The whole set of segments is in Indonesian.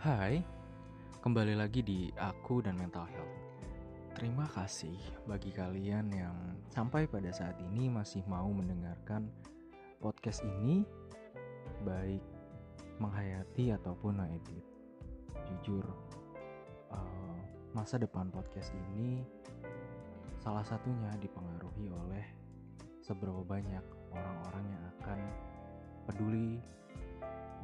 Hai, kembali lagi di Aku dan Mental Health. Terima kasih bagi kalian yang sampai pada saat ini masih mau mendengarkan podcast ini, baik menghayati ataupun ngedit. Jujur, uh, masa depan podcast ini salah satunya dipengaruhi oleh seberapa banyak orang-orang yang akan peduli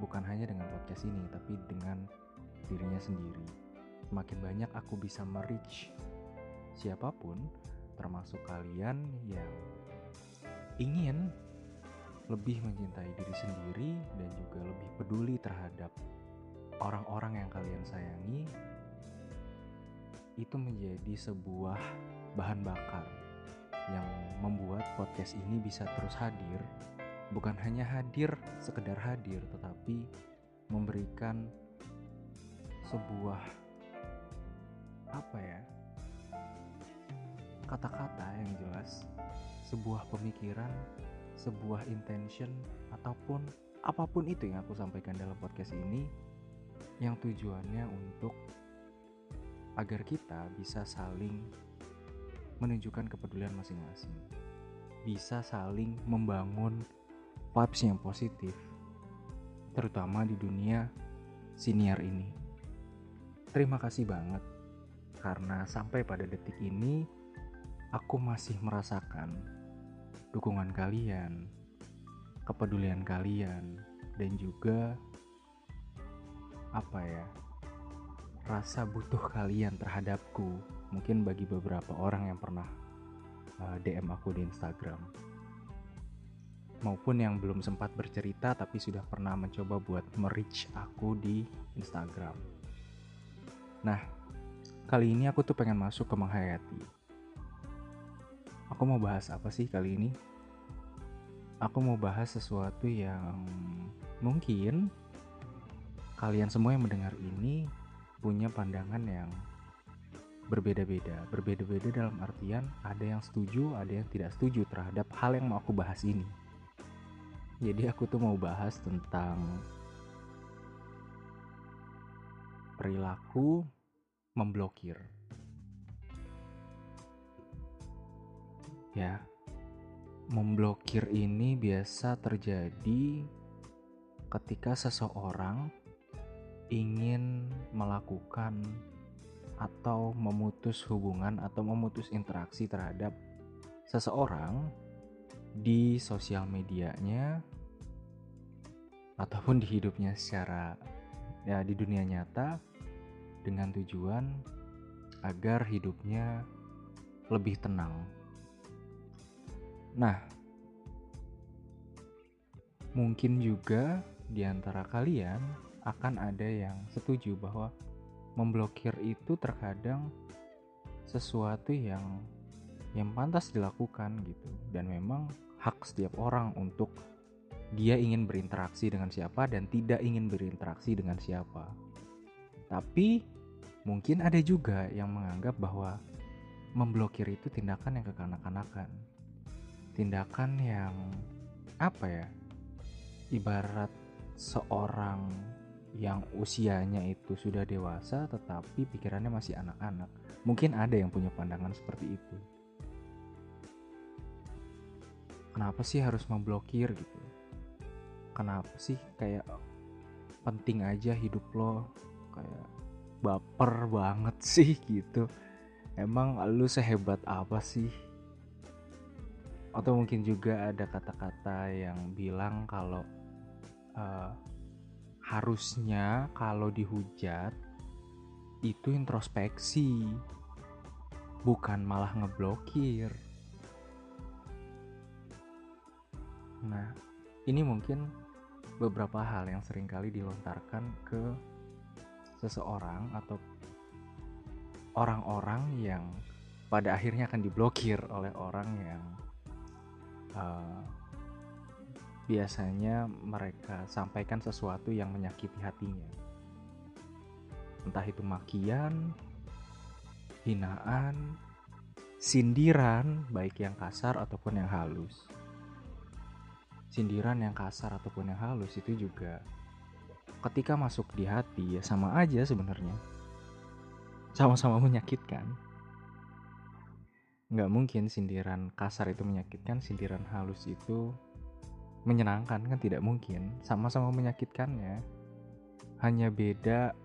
bukan hanya dengan podcast ini tapi dengan dirinya sendiri. Semakin banyak aku bisa merich siapa pun termasuk kalian yang ingin lebih mencintai diri sendiri dan juga lebih peduli terhadap orang-orang yang kalian sayangi itu menjadi sebuah bahan bakar yang membuat podcast ini bisa terus hadir bukan hanya hadir sekedar hadir tetapi memberikan sebuah apa ya kata-kata yang jelas sebuah pemikiran sebuah intention ataupun apa pun itu yang aku sampaikan dalam podcast ini yang tujuannya untuk agar kita bisa saling menunjukkan kepedulian masing-masing. Bisa saling membangun vibes yang positif, terutama di dunia siniar ini. Terima kasih banget karena sampai pada detik ini aku masih merasakan dukungan kalian, kepedulian kalian, dan juga apa ya rasa butuh kalian terhadapku mungkin bagi beberapa orang yang pernah eh, DM aku di Instagram. Maupun yang belum sempat bercerita tapi sudah pernah mencoba buat merich aku di Instagram nah kali ini aku tuh pengen masuk ke menghayati aku mau bahas apa sih kali ini aku mau bahas sesuatu yang mungkin kalian semua yang mendengar ini punya pandangan yang berbeda-beda. Berbeda-beda dalam artian ada yang setuju, ada yang tidak setuju terhadap hal yang mau aku bahas ini. Jadi aku tuh mau bahas tentang perilaku memblokir. Ya, memblokir ini biasa terjadi ketika seseorang ingin melakukan atau memutus hubungan atau memutus interaksi terhadap seseorang di sosial medianya ataupun di hidupnya secara ya di dunia nyata dengan tujuan agar hidupnya lebih tenang. Nah, mungkin juga di antara kalian akan ada yang setuju bahwa memblokir itu terkadang sesuatu yang yang pantas dilakukan gitu dan memang hak setiap orang untuk dia ingin berinteraksi dengan siapa dan tidak ingin berinteraksi dengan siapa. Tapi mungkin ada juga yang menganggap bahwa memblokir itu tindakan yang kekanak-kanakan. Tindakan yang apa ya? Ibarat seorang yang usianya itu sudah dewasa tetapi pikirannya masih anak-anak. Mungkin ada yang punya pandangan seperti itu. Kenapa sih harus memblokir gitu? Kenapa sih kayak penting aja hidup lo kayak baper banget sih gitu. Emang lu sehebat apa sih? Atau mungkin juga ada kata-kata yang bilang kalau uh, harusnya kalau dihujat itu introspeksi bukan malah ngeblokir nah ini mungkin beberapa hal yang sering kali dilontarkan ke seseorang atau orang-orang yang pada akhirnya akan diblokir oleh orang yang uh, biasanya mereka sampaikan sesuatu yang menyakiti hatinya. Entah itu makian, hinaan, sindiran, baik yang kasar ataupun yang halus. Sindiran yang kasar ataupun yang halus itu juga ketika masuk di hati ya sama aja sebenarnya. Sama-sama menyakitkan. Nggak mungkin sindiran kasar itu menyakitkan sindiran halus itu menyenangkan kan tidak mungkin. Sama-sama menyakitkannya. Hanya beda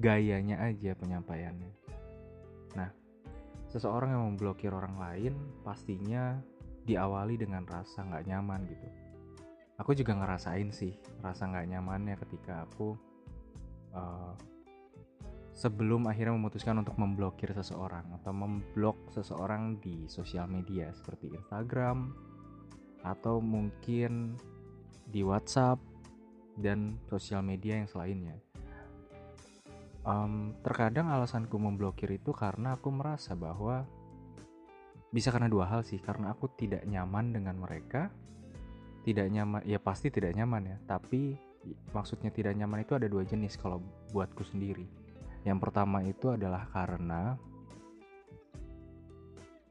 gayanya aja penyampaiannya. Nah seseorang yang memblokir orang lain pastinya diawali dengan rasa nggak nyaman gitu aku juga ngerasain sih rasa nggak nyamannya ketika aku uh, sebelum akhirnya memutuskan untuk memblokir seseorang atau memblok seseorang di sosial media seperti Instagram atau mungkin di WhatsApp dan sosial media yang selainnya. Um, terkadang alasanku memblokir itu karena aku merasa bahwa bisa karena dua hal sih, karena aku tidak nyaman dengan mereka, tidak nyaman, ya pasti tidak nyaman ya, tapi maksudnya tidak nyaman itu ada dua jenis kalau buatku sendiri yang pertama itu adalah karena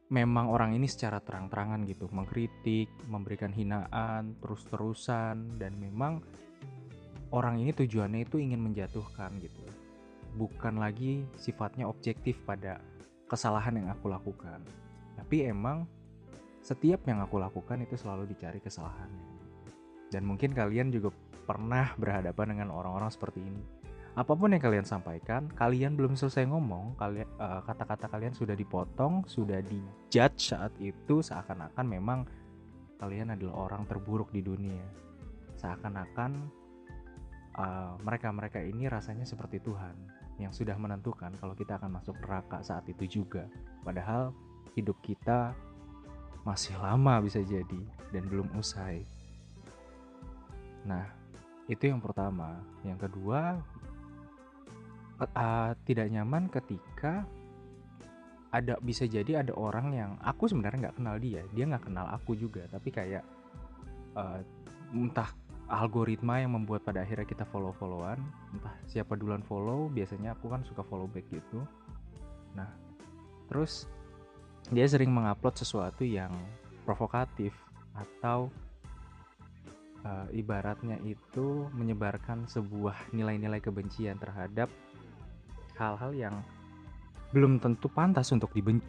memang orang ini secara terang-terangan gitu mengkritik, memberikan hinaan terus-terusan dan memang orang ini tujuannya itu ingin menjatuhkan gitu. Bukan lagi sifatnya objektif pada kesalahan yang aku lakukan. Tapi emang setiap yang aku lakukan itu selalu dicari kesalahannya. Dan mungkin kalian juga pernah berhadapan dengan orang-orang seperti ini apa pun yang kalian sampaikan, kalian belum selesai ngomong, kalian uh, kata-kata kalian sudah dipotong, sudah dijudge saat itu seakan-akan memang kalian adalah orang terburuk di dunia. Seakan-akan uh, mereka-mereka ini rasanya seperti Tuhan yang sudah menentukan kalau kita akan masuk neraka saat itu juga. Padahal hidup kita masih lama bisa jadi dan belum usai. Nah, itu yang pertama. Yang kedua, uh, tidak nyaman ketika ada bisa jadi ada orang yang aku sebenarnya nggak kenal dia dia nggak kenal aku juga tapi kayak uh, entah algoritma yang membuat pada akhirnya kita follow followan entah siapa duluan follow biasanya aku kan suka follow back gitu nah terus dia sering mengupload sesuatu yang provokatif atau uh, ibaratnya itu menyebarkan sebuah nilai-nilai kebencian terhadap hal-hal yang belum tentu pantas untuk dibenci.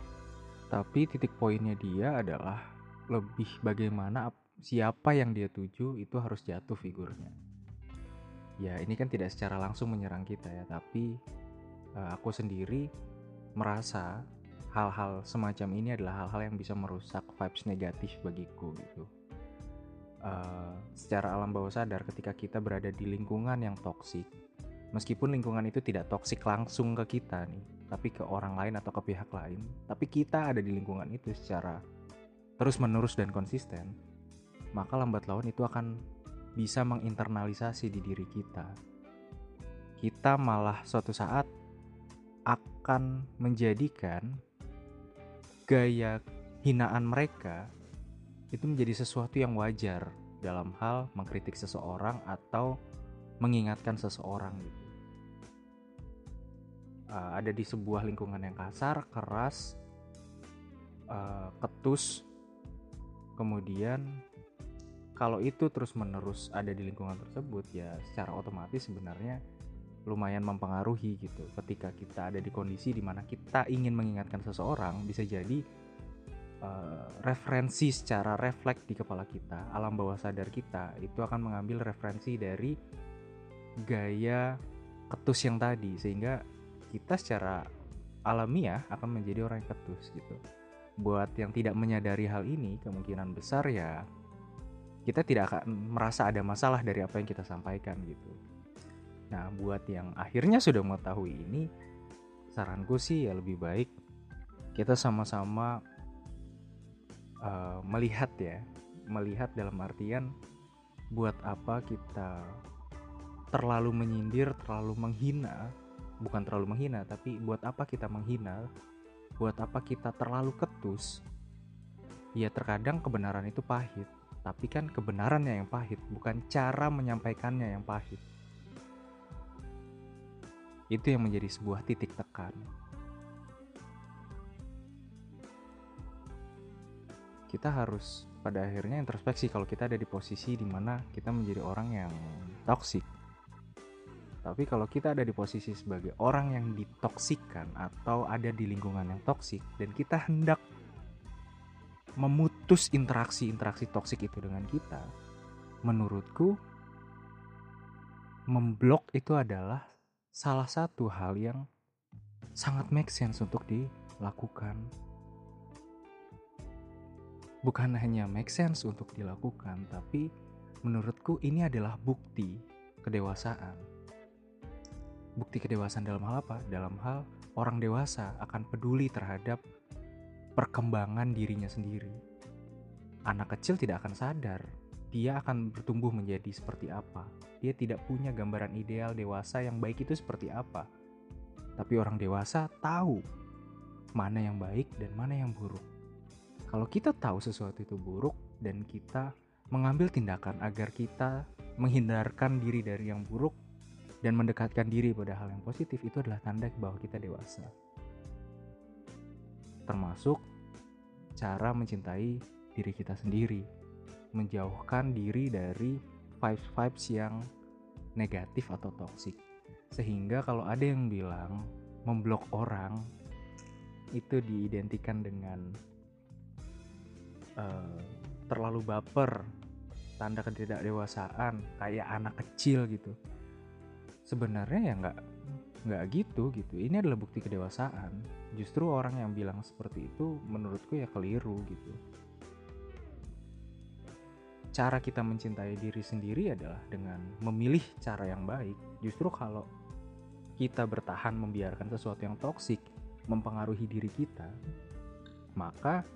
Tapi titik poinnya dia adalah lebih bagaimana siapa yang dia tuju itu harus jatuh figurnya. Ya ini kan tidak secara langsung menyerang kita ya, tapi uh, aku sendiri merasa hal-hal semacam ini adalah hal-hal yang bisa merusak vibes negatif bagiku gitu. Uh, secara alam bawah sadar ketika kita berada di lingkungan yang toksik meskipun lingkungan itu tidak toksik langsung ke kita nih tapi ke orang lain atau ke pihak lain tapi kita ada di lingkungan itu secara terus menerus dan konsisten maka lambat laun itu akan bisa menginternalisasi di diri kita kita malah suatu saat akan menjadikan gaya hinaan mereka itu menjadi sesuatu yang wajar dalam hal mengkritik seseorang atau mengingatkan seseorang gitu. Uh, ada di sebuah lingkungan yang kasar, keras, uh, ketus, kemudian kalau itu terus-menerus ada di lingkungan tersebut ya secara otomatis sebenarnya lumayan mempengaruhi gitu. Ketika kita ada di kondisi di mana kita ingin mengingatkan seseorang, bisa jadi uh, referensi secara refleks di kepala kita, alam bawah sadar kita itu akan mengambil referensi dari gaya ketus yang tadi sehingga kita secara alamiah akan menjadi orang yang ketus gitu. Buat yang tidak menyadari hal ini kemungkinan besar ya kita tidak akan merasa ada masalah dari apa yang kita sampaikan gitu. Nah, buat yang akhirnya sudah mengetahui ini, saranku sih ya lebih baik kita sama-sama uh, melihat ya, melihat dalam artian buat apa kita terlalu menyindir, terlalu menghina, bukan terlalu menghina, tapi buat apa kita menghina? Buat apa kita terlalu ketus? Ya terkadang kebenaran itu pahit, tapi kan kebenarannya yang pahit, bukan cara menyampaikannya yang pahit. Itu yang menjadi sebuah titik tekan. Kita harus pada akhirnya introspeksi kalau kita ada di posisi di mana kita menjadi orang yang toksik Tapi kalau kita ada di posisi sebagai orang yang ditoksikan atau ada di lingkungan yang toksik dan kita hendak memutus interaksi-interaksi toksik itu dengan kita, menurutku memblok itu adalah salah satu hal yang sangat make sense untuk dilakukan. Bukan hanya make sense untuk dilakukan, tapi menurutku ini adalah bukti kedewasaan. Bukti kedewasaan dalam hal apa? Dalam hal orang dewasa akan peduli terhadap perkembangan dirinya sendiri. Anak kecil tidak akan sadar dia akan bertumbuh menjadi seperti apa. Dia tidak punya gambaran ideal dewasa yang baik itu seperti apa. Tapi orang dewasa tahu mana yang baik dan mana yang buruk. Kalau kita tahu sesuatu itu buruk dan kita mengambil tindakan agar kita menghindarkan diri dari yang buruk dan mendekatkan diri pada hal yang positif itu adalah tanda bahwa kita dewasa. Termasuk cara mencintai diri kita sendiri menjauhkan diri dari vibes-vibes yang negatif atau toksik. Sehingga kalau ada yang bilang memblok orang itu diidentikan dengan uh, terlalu baper, tanda ketidakdewasaan, kayak anak kecil gitu. Sebenarnya ya nggak nggak gitu gitu. Ini adalah bukti kedewasaan. Justru orang yang bilang seperti itu menurutku ya keliru gitu cara kita mencintai diri sendiri adalah dengan memilih cara yang baik. Justru kalau kita bertahan membiarkan sesuatu yang toksik mempengaruhi diri kita, maka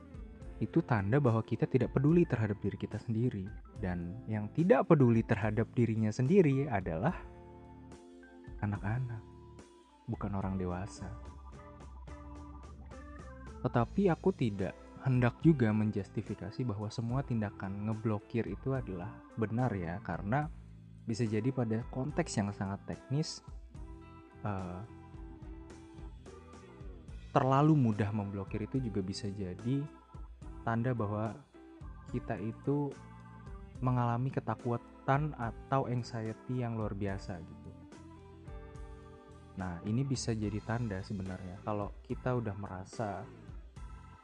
itu tanda bahwa kita tidak peduli terhadap diri kita sendiri. Dan yang tidak peduli terhadap dirinya sendiri adalah anak-anak, bukan orang dewasa. Tetapi aku tidak hendak juga menjustifikasi bahwa semua tindakan ngeblokir itu adalah benar ya karena bisa jadi pada konteks yang sangat teknis uh, terlalu mudah memblokir itu juga bisa jadi tanda bahwa kita itu mengalami ketakutan atau anxiety yang luar biasa gitu. Nah, ini bisa jadi tanda sebenarnya kalau kita udah merasa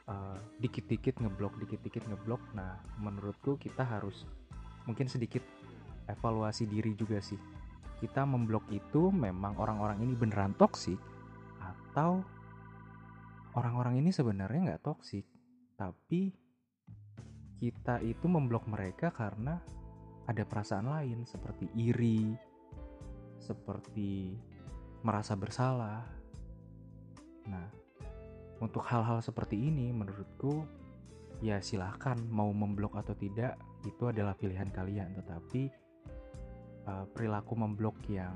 uh, dikit-dikit ngeblok dikit-dikit ngeblok. Nah menurutku kita harus mungkin sedikit evaluasi diri juga sih. Kita memblok itu memang orang-orang ini beneran toksik atau orang-orang ini sebenarnya nggak toksik tapi kita itu memblok mereka karena ada perasaan lain seperti iri seperti merasa bersalah. Nah untuk hal-hal seperti ini menurutku ya silahkan mau memblok atau tidak itu adalah pilihan kalian. Tetapi uh, perilaku memblok yang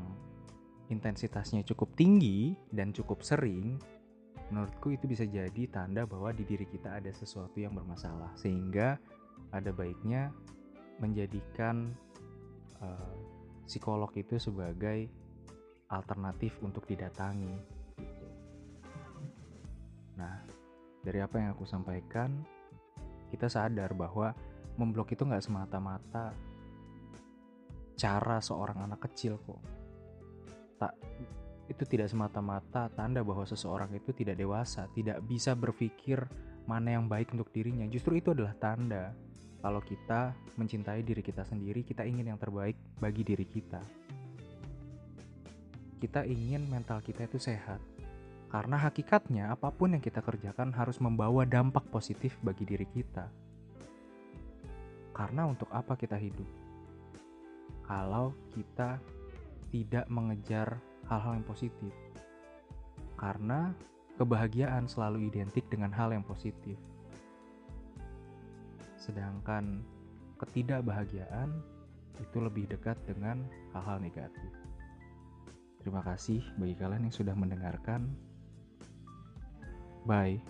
intensitasnya cukup tinggi dan cukup sering menurutku itu bisa jadi tanda bahwa di diri kita ada sesuatu yang bermasalah. Sehingga ada baiknya menjadikan uh, psikolog itu sebagai alternatif untuk didatangi dari apa yang aku sampaikan, kita sadar bahwa memblok itu nggak semata-mata cara seorang anak kecil kok. Tak itu tidak semata-mata tanda bahwa seseorang itu tidak dewasa, tidak bisa berpikir mana yang baik untuk dirinya. Justru itu adalah tanda kalau kita mencintai diri kita sendiri, kita ingin yang terbaik bagi diri kita. Kita ingin mental kita itu sehat, karena hakikatnya apa pun yang kita kerjakan harus membawa dampak positif bagi diri kita. Karena untuk apa kita hidup? Kalau kita tidak mengejar hal-hal yang positif. Karena kebahagiaan selalu identik dengan hal yang positif. Sedangkan ketidakbahagiaan itu lebih dekat dengan hal-hal negatif. Terima kasih bagi kalian yang sudah mendengarkan. Bye.